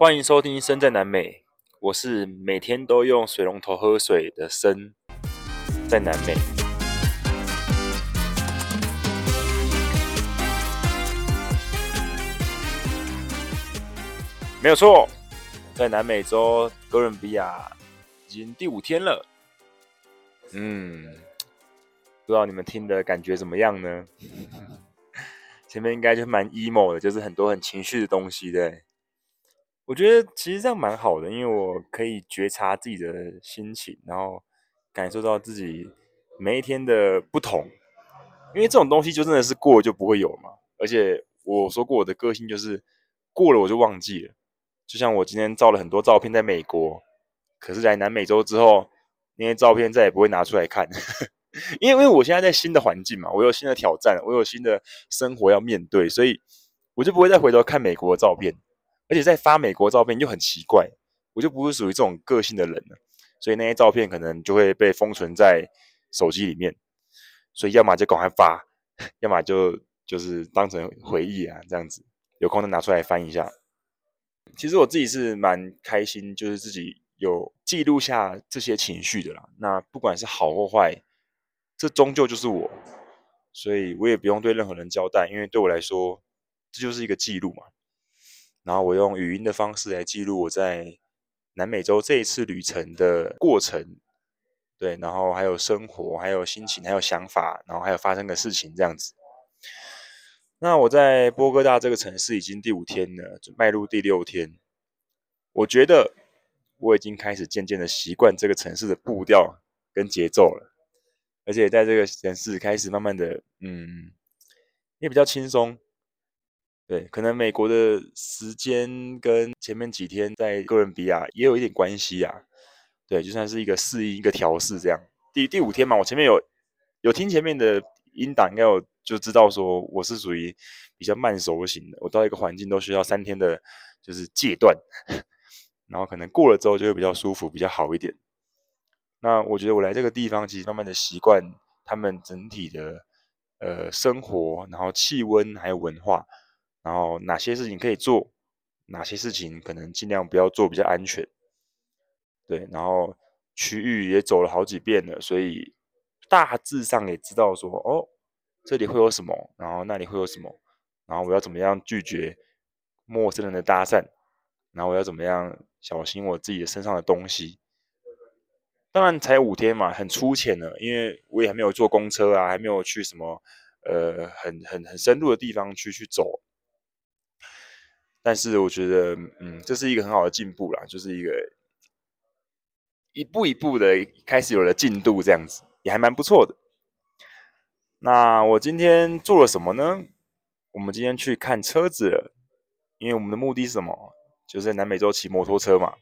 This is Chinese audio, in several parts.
欢迎收听《生在南美》，我是每天都用水龙头喝水的生，在南美。没有错，在南美洲哥伦比亚已经第五天了。嗯，不知道你们听的感觉怎么样呢？前面应该就蛮 emo 的，就是很多很情绪的东西，对。我觉得其实这样蛮好的，因为我可以觉察自己的心情，然后感受到自己每一天的不同。因为这种东西就真的是过了就不会有嘛。而且我说过我的个性就是过了我就忘记了。就像我今天照了很多照片在美国，可是来南美洲之后，那些照片再也不会拿出来看，因为因为我现在在新的环境嘛，我有新的挑战，我有新的生活要面对，所以我就不会再回头看美国的照片。而且在发美国照片又很奇怪，我就不是属于这种个性的人了，所以那些照片可能就会被封存在手机里面，所以要么就赶快发，要么就就是当成回忆啊，这样子有空就拿出来翻一下。其实我自己是蛮开心，就是自己有记录下这些情绪的啦。那不管是好或坏，这终究就是我，所以我也不用对任何人交代，因为对我来说，这就是一个记录嘛。然后我用语音的方式来记录我在南美洲这一次旅程的过程，对，然后还有生活，还有心情，还有想法，然后还有发生的事情这样子。那我在波哥大这个城市已经第五天了，就迈入第六天。我觉得我已经开始渐渐的习惯这个城市的步调跟节奏了，而且在这个城市开始慢慢的，嗯，也比较轻松。对，可能美国的时间跟前面几天在哥伦比亚也有一点关系啊。对，就算是一个适应、一个调试这样。第第五天嘛，我前面有有听前面的音档，应该有就知道说我是属于比较慢熟型的。我到一个环境都需要三天的，就是戒断，然后可能过了之后就会比较舒服，比较好一点。那我觉得我来这个地方，其实慢慢的习惯他们整体的呃生活，然后气温还有文化。然后哪些事情可以做，哪些事情可能尽量不要做比较安全。对，然后区域也走了好几遍了，所以大致上也知道说，哦，这里会有什么，然后那里会有什么，然后我要怎么样拒绝陌生人的搭讪，然后我要怎么样小心我自己的身上的东西。当然才五天嘛，很粗浅的，因为我也还没有坐公车啊，还没有去什么呃很很很深入的地方去去走。但是我觉得，嗯，这是一个很好的进步啦，就是一个一步一步的开始有了进度，这样子也还蛮不错的。那我今天做了什么呢？我们今天去看车子，因为我们的目的是什么？就是在南美洲骑摩托车嘛，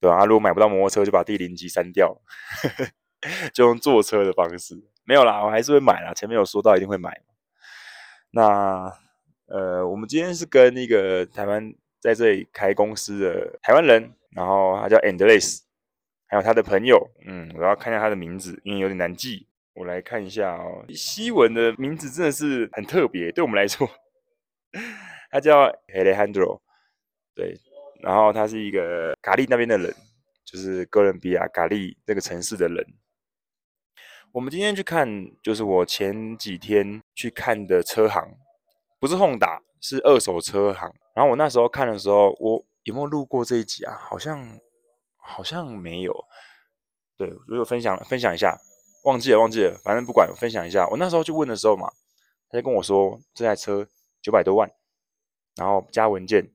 对？啊，如果买不到摩托车，就把第零集删掉，就用坐车的方式。没有啦，我还是会买啦，前面有说到一定会买。那。呃，我们今天是跟一个台湾在这里开公司的台湾人，然后他叫 Andres，还有他的朋友，嗯，我要看一下他的名字，因为有点难记，我来看一下哦。西文的名字真的是很特别，对我们来说，他叫 Alejandro，对，然后他是一个卡利那边的人，就是哥伦比亚卡利这个城市的人。我们今天去看，就是我前几天去看的车行。不是 Honda，是二手车行。然后我那时候看的时候，我有没有录过这一集啊？好像好像没有。对，如果分享分享一下，忘记了忘记了，反正不管，分享一下。我那时候去问的时候嘛，他就跟我说这台车九百多万，然后加文件，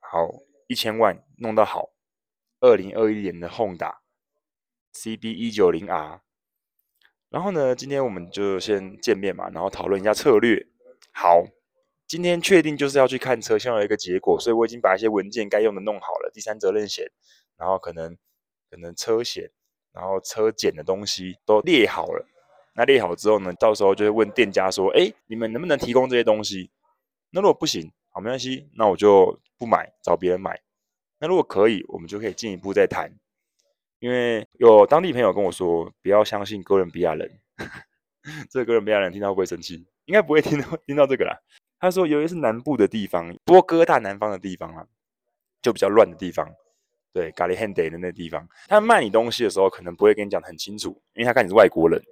好一千万弄到好。二零二一年的 Honda CB 一九零 R。然后呢，今天我们就先见面嘛，然后讨论一下策略。好。今天确定就是要去看车，希望有一个结果，所以我已经把一些文件该用的弄好了，第三责任险，然后可能可能车险，然后车检的东西都列好了。那列好之后呢，到时候就会问店家说：“哎，你们能不能提供这些东西？”那如果不行，好，没关系，那我就不买，找别人买。那如果可以，我们就可以进一步再谈。因为有当地朋友跟我说，不要相信哥伦比亚人，这个哥伦比亚人听到会不会生气？应该不会听到听到这个啦。他说：“由于是南部的地方，波哥大南方的地方啊，就比较乱的地方。对，咖喱 handy 的那地方，他卖你东西的时候，可能不会跟你讲很清楚，因为他看你是外国人，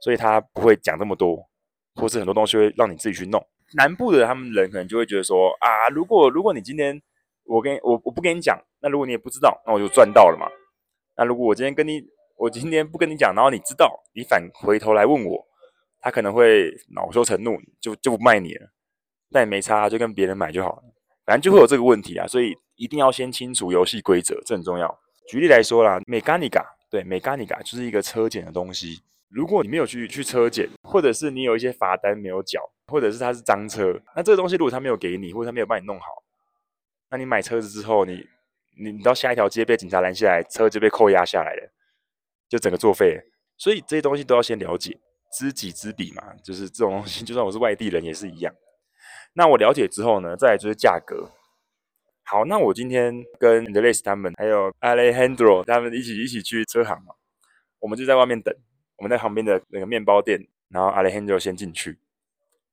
所以他不会讲这么多，或是很多东西会让你自己去弄。南部的他们人可能就会觉得说啊，如果如果你今天我跟我我不跟你讲，那如果你也不知道，那我就赚到了嘛。那如果我今天跟你，我今天不跟你讲，然后你知道，你反回头来问我，他可能会恼羞成怒，就就不卖你了。那也没差，就跟别人买就好了。反正就会有这个问题啊，所以。一定要先清楚游戏规则，这很重要。举例来说啦，Mecánica，对，Mecánica 就是一个车检的东西。如果你没有去去车检，或者是你有一些罚单没有缴，或者是它是脏车，那这个东西如果他没有给你，或者他没有帮你弄好，那你买车子之后，你你你到下一条街被警察拦下来，车就被扣押下来了，就整个作废。所以这些东西都要先了解，知己知彼嘛，就是这种东西，就算我是外地人也是一样。那我了解之后呢，再来就是价格。好，那我今天跟 Andres 他们还有 Alejandro 他们一起一起去车行嘛，我们就在外面等，我们在旁边的那个面包店，然后 Alejandro 先进去，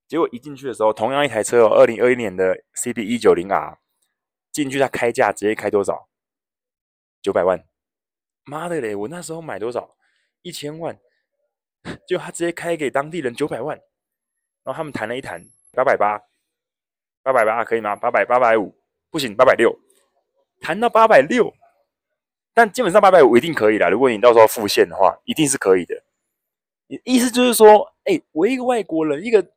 结果一进去的时候，同样一台车哦，二零二一年的 CB 一九零 R，进去他开价直接开多少？九百万，妈的嘞！我那时候买多少？一千万，就他直接开给当地人九百万，然后他们谈了一谈，八百八，八百八可以吗？八百八百五。不行，八百六，谈到八百六，但基本上八百五一定可以啦。如果你到时候付现的话，一定是可以的。意思就是说，哎、我一个外国人，一个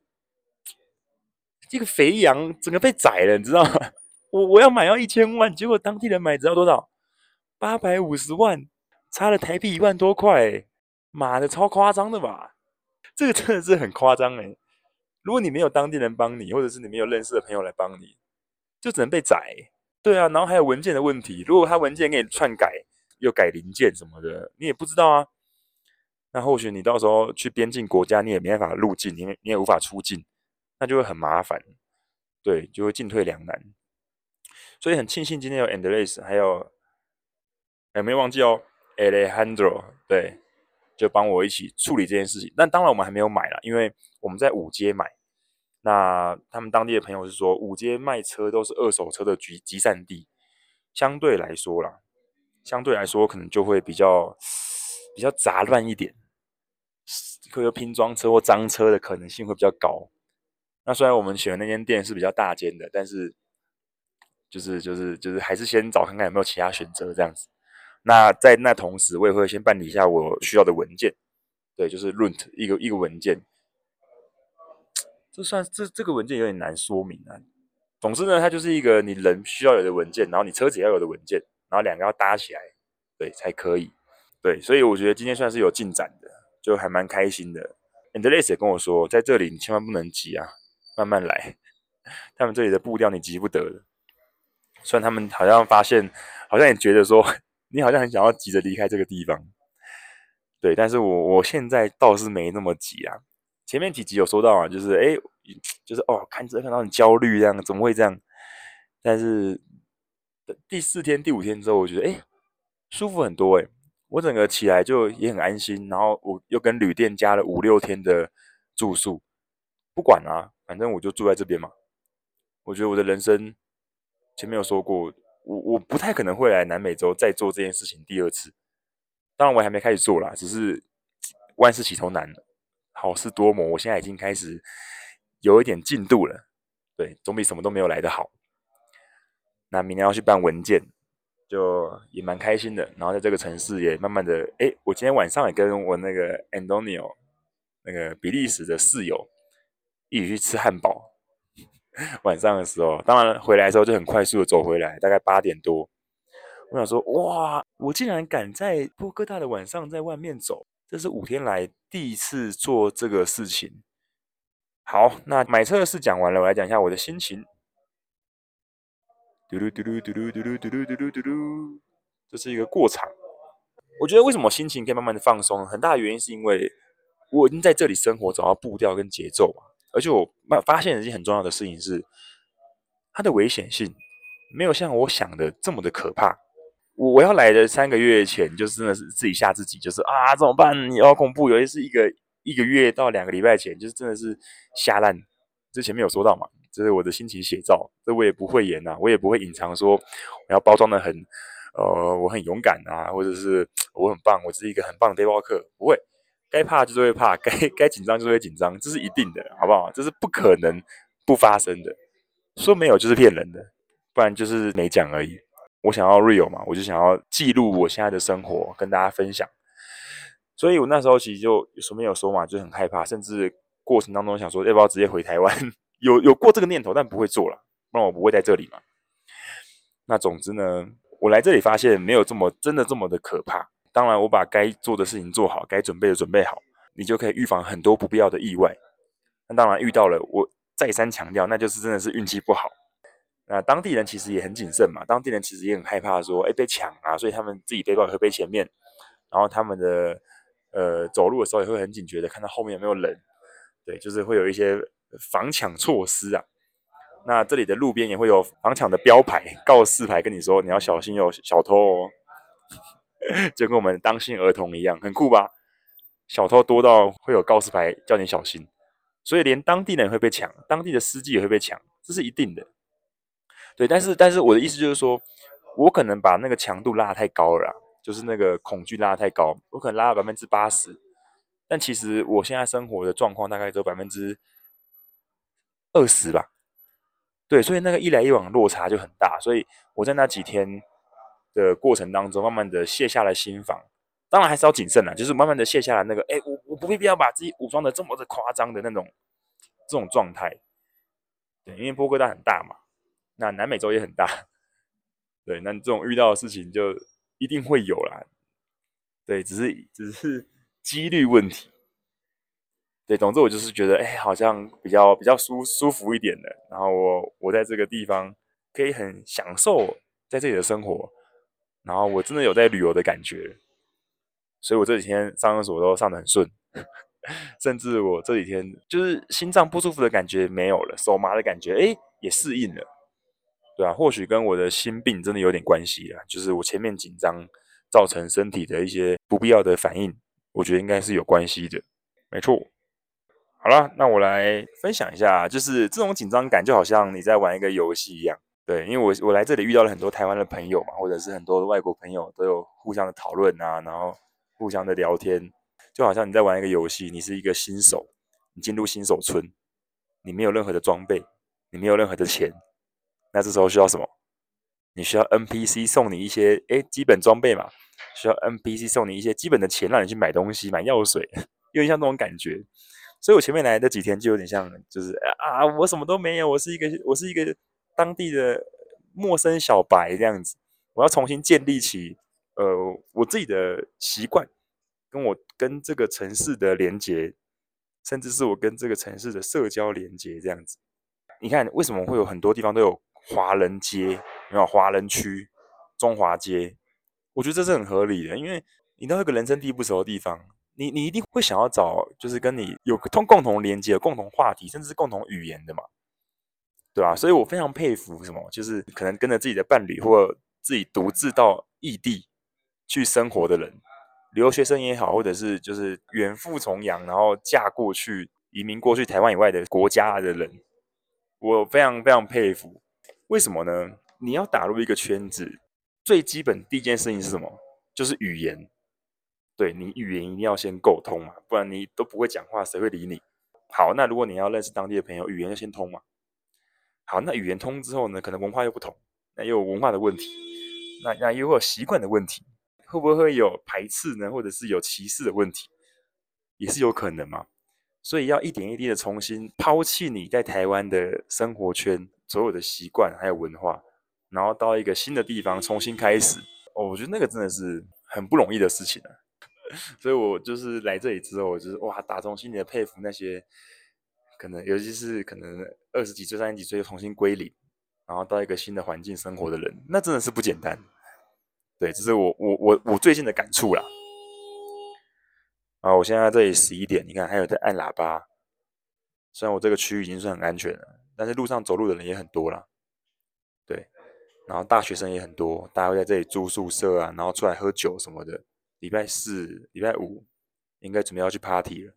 一个肥羊，整个被宰了，你知道吗？我我要买要一千万，结果当地人买只要多少？八百五十万，差了台币一万多块、妈的，超夸张的吧？这个真的是很夸张哎。如果你没有当地人帮你，或者是你没有认识的朋友来帮你。就只能被宰，对啊，然后还有文件的问题。如果他文件给你篡改，又改零件什么的，你也不知道啊。那或许你到时候去边境国家，你也没办法入境，你你也无法出境，那就会很麻烦，对，就会进退两难。所以很庆幸今天有 Andres，还有有没有忘记哦，Alejandro，对，就帮我一起处理这件事情。但当然我们还没有买啦，因为我们在五街买。那他们当地的朋友是说，五街卖车都是二手车的集集散地，相对来说啦，相对来说可能就会比较比较杂乱一点，会有拼装车或脏车的可能性会比较高。那虽然我们选的那间店是比较大间的，但是就是就是就是还是先找看看有没有其他选择这样子。那在那同时，我也会先办理一下我需要的文件，对，就是 Runt 一个一个文件。这算这这个文件有点难说明啊。总之呢，它就是一个你人需要有的文件，然后你车子要有的文件，然后两个要搭起来，对，才可以。对，所以我觉得今天算是有进展的，就还蛮开心的。Andres 也跟我说，在这里你千万不能急啊，慢慢来。他们这里的步调你急不得的。虽然他们好像发现，好像也觉得说你好像很想要急着离开这个地方，对，但是我我现在倒是没那么急啊。前面几集有说到啊，就是哎，就是哦，看着看到很焦虑这样，怎么会这样？但是第四天、第五天之后，我觉得哎，舒服很多哎，我整个起来就也很安心。然后我又跟旅店加了五六天的住宿，不管啊，反正我就住在这边嘛。我觉得我的人生前面有说过，我我不太可能会来南美洲再做这件事情第二次。当然我还没开始做啦，只是万事起头难。好事多磨，我现在已经开始有一点进度了，对，总比什么都没有来得好。那明天要去办文件，就也蛮开心的。然后在这个城市也慢慢的，诶，我今天晚上也跟我那个 Antonio 那个比利时的室友一起去吃汉堡。晚上的时候，当然回来的时候就很快速的走回来，大概八点多。我想说，哇，我竟然敢在波哥大的晚上在外面走。这是五天来第一次做这个事情。好，那买车的事讲完了，我来讲一下我的心情。嘟噜嘟噜嘟噜嘟噜嘟噜嘟噜嘟噜，这是一个过场。我觉得为什么心情可以慢慢的放松，很大的原因是因为我已经在这里生活，找到步调跟节奏嘛。而且我发现一件很重要的事情是，它的危险性没有像我想的这么的可怕。我要来的三个月前，就是真的是自己吓自己，就是啊怎么办？你好恐怖！尤其是一个一个月到两个礼拜前，就是真的是吓烂。之前没有说到嘛，这是我的心情写照，这我也不会演呐、啊，我也不会隐藏说我要包装的很，呃，我很勇敢啊，或者是我很棒，我是一个很棒的背包客，不会，该怕就是会怕，该该紧张就是会紧张，这是一定的，好不好？这是不可能不发生的，说没有就是骗人的，不然就是没讲而已。我想要 real 嘛，我就想要记录我现在的生活，跟大家分享。所以我那时候其实就什么有说嘛，就很害怕，甚至过程当中想说要不要直接回台湾，有有过这个念头，但不会做了，不然我不会在这里嘛。那总之呢，我来这里发现没有这么真的这么的可怕。当然，我把该做的事情做好，该准备的准备好，你就可以预防很多不必要的意外。那当然遇到了，我再三强调，那就是真的是运气不好。那当地人其实也很谨慎嘛，当地人其实也很害怕说，哎，被抢啊，所以他们自己背包也会背前面，然后他们的。呃，走路的时候也会很警觉的，看到后面有没有人，对，就是会有一些防抢措施啊。那这里的路边也会有防抢的标牌、告示牌，跟你说你要小心有小偷哦，就跟我们当心儿童一样，很酷吧？小偷多到会有告示牌叫你小心，所以连当地人会被抢，当地的司机也会被抢，这是一定的。对，但是但是我的意思就是说，我可能把那个强度拉得太高了。就是那个恐惧拉得太高，我可能拉了百分之八十，但其实我现在生活的状况大概只有百分之二十吧。对，所以那个一来一往落差就很大，所以我在那几天的过程当中，慢慢的卸下了心防。当然还是要谨慎啦，就是慢慢的卸下了那个，哎，我我不必要把自己武装的这么的夸张的那种这种状态。对，因为波哥大很大嘛，那南美洲也很大。对，那这种遇到的事情就。一定会有啦，对，只是只是几率问题。对，总之我就是觉得，哎，好像比较比较舒舒服一点的。然后我我在这个地方可以很享受在这里的生活，然后我真的有在旅游的感觉，所以我这几天上厕所都上得很顺，甚至我这几天就是心脏不舒服的感觉没有了，手麻的感觉，哎，也适应了。对啊，或许跟我的心病真的有点关系啊，就是我前面紧张造成身体的一些不必要的反应，我觉得应该是有关系的。没错。好了，那我来分享一下，就是这种紧张感就好像你在玩一个游戏一样。对，因为我我来这里遇到了很多台湾的朋友嘛，或者是很多外国朋友都有互相的讨论啊，然后互相的聊天，就好像你在玩一个游戏，你是一个新手，你进入新手村，你没有任何的装备，你没有任何的钱。那这时候需要什么？你需要 NPC 送你一些诶基本装备嘛？需要 NPC 送你一些基本的钱，让你去买东西、买药水，有点像那种感觉。所以我前面来的几天就有点像，就是啊，我什么都没有，我是一个我是一个当地的陌生小白这样子。我要重新建立起呃我自己的习惯，跟我跟这个城市的连接，甚至是我跟这个城市的社交连接这样子。你看为什么会有很多地方都有？华人街，没有华人区，中华街，我觉得这是很合理的，因为你到一个人生地不熟的地方，你你一定会想要找就是跟你有通共同连接、共同话题，甚至是共同语言的嘛，对吧？所以我非常佩服什么，就是可能跟着自己的伴侣或自己独自到异地去生活的人，留学生也好，或者是就是远赴重洋，然后嫁过去、移民过去台湾以外的国家的人，我非常非常佩服。为什么呢？你要打入一个圈子，最基本第一件事情是什么？就是语言。对，你语言一定要先沟通嘛，不然你都不会讲话，谁会理你？好，那如果你要认识当地的朋友，语言要先通嘛。好，那语言通之后呢，可能文化又不同，那又有文化的问题，那那又会有习惯的问题，会不会有排斥呢？或者是有歧视的问题，也是有可能嘛。所以要一点一滴的重新抛弃你在台湾的生活圈。所有的习惯还有文化，然后到一个新的地方重新开始，哦，我觉得那个真的是很不容易的事情啊。所以我就是来这里之后，我就是哇，打从心里的佩服那些可能，尤其是可能二十几岁、三十几岁又重新归零，然后到一个新的环境生活的人，那真的是不简单。对，这是我我我我最近的感触啦。啊，我现在在这里十一点，你看还有在按喇叭，虽然我这个区域已经算很安全了。但是路上走路的人也很多啦，对，然后大学生也很多，大家会在这里住宿舍啊，然后出来喝酒什么的。礼拜四、礼拜五应该准备要去 party 了。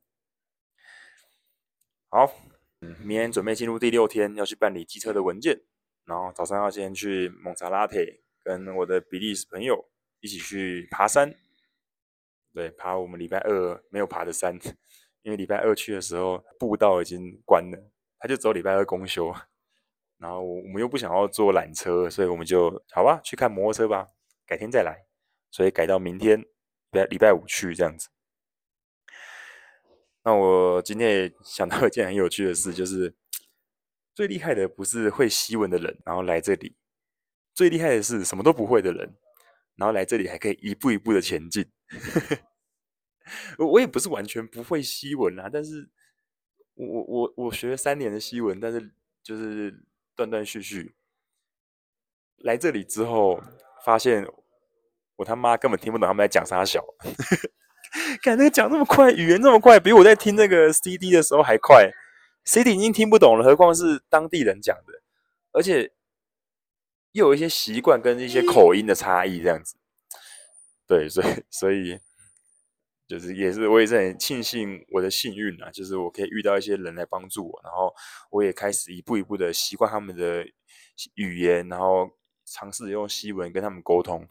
好，明天准备进入第六天，要去办理机车的文件，然后早上要先去蒙查拉铁，跟我的比利时朋友一起去爬山。对，爬我们礼拜二没有爬的山，因为礼拜二去的时候步道已经关了，他就走礼拜二公休。然后我们又不想要坐缆车，所以我们就好吧，去看摩托车吧，改天再来。所以改到明天，礼礼拜五去这样子。那我今天也想到一件很有趣的事，就是最厉害的不是会西文的人，然后来这里，最厉害的是什么都不会的人，然后来这里还可以一步一步的前进。我也不是完全不会西文啊，但是我我我我学了三年的西文，但是就是。断断续续，来这里之后，发现我他妈根本听不懂他们在讲啥小，看那个讲那么快，语言那么快，比我在听那个 CD 的时候还快。CD 已经听不懂了，何况是当地人讲的，而且又有一些习惯跟一些口音的差异，这样子。对，所以所以。就是也是，我也是很庆幸我的幸运啊，就是我可以遇到一些人来帮助我，然后我也开始一步一步的习惯他们的语言，然后尝试用西文跟他们沟通。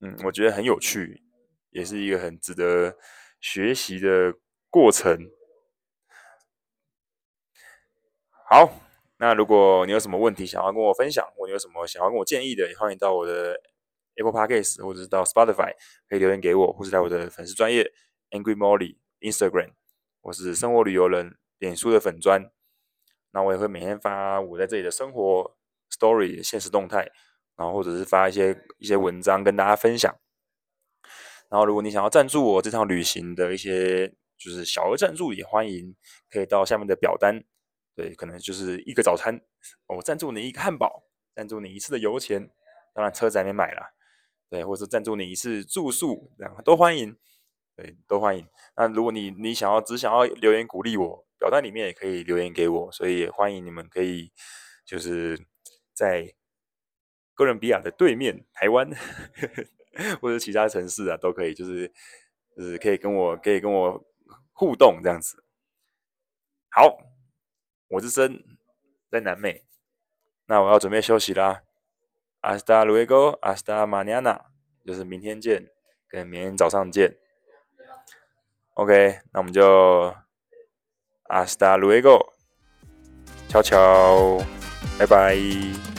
嗯，我觉得很有趣，也是一个很值得学习的过程。好，那如果你有什么问题想要跟我分享，或者有什么想要跟我建议的，也欢迎到我的。Apple Podcast 或者是到 Spotify 可以留言给我，或是在我的粉丝专业 Angry Molly Instagram 我是生活旅游人脸书的粉专，那我也会每天发我在这里的生活 story 现实动态，然后或者是发一些一些文章跟大家分享。然后如果你想要赞助我这趟旅行的一些就是小额赞助，也欢迎可以到下面的表单，对，可能就是一个早餐，我赞助你一个汉堡，赞助你一次的油钱，当然车子还没买啦。对，或者赞助你一次住宿，这样都欢迎。对，都欢迎。那如果你你想要只想要留言鼓励我，表单里面也可以留言给我，所以也欢迎你们可以就是在哥伦比亚的对面，台湾 或者其他城市啊，都可以，就是就是可以跟我可以跟我互动这样子。好，我是森，在南美，那我要准备休息啦。Hasta luego, hasta mañana，就是明天见，跟明天早上见。OK，那我们就 Hasta luego，悄悄，拜拜。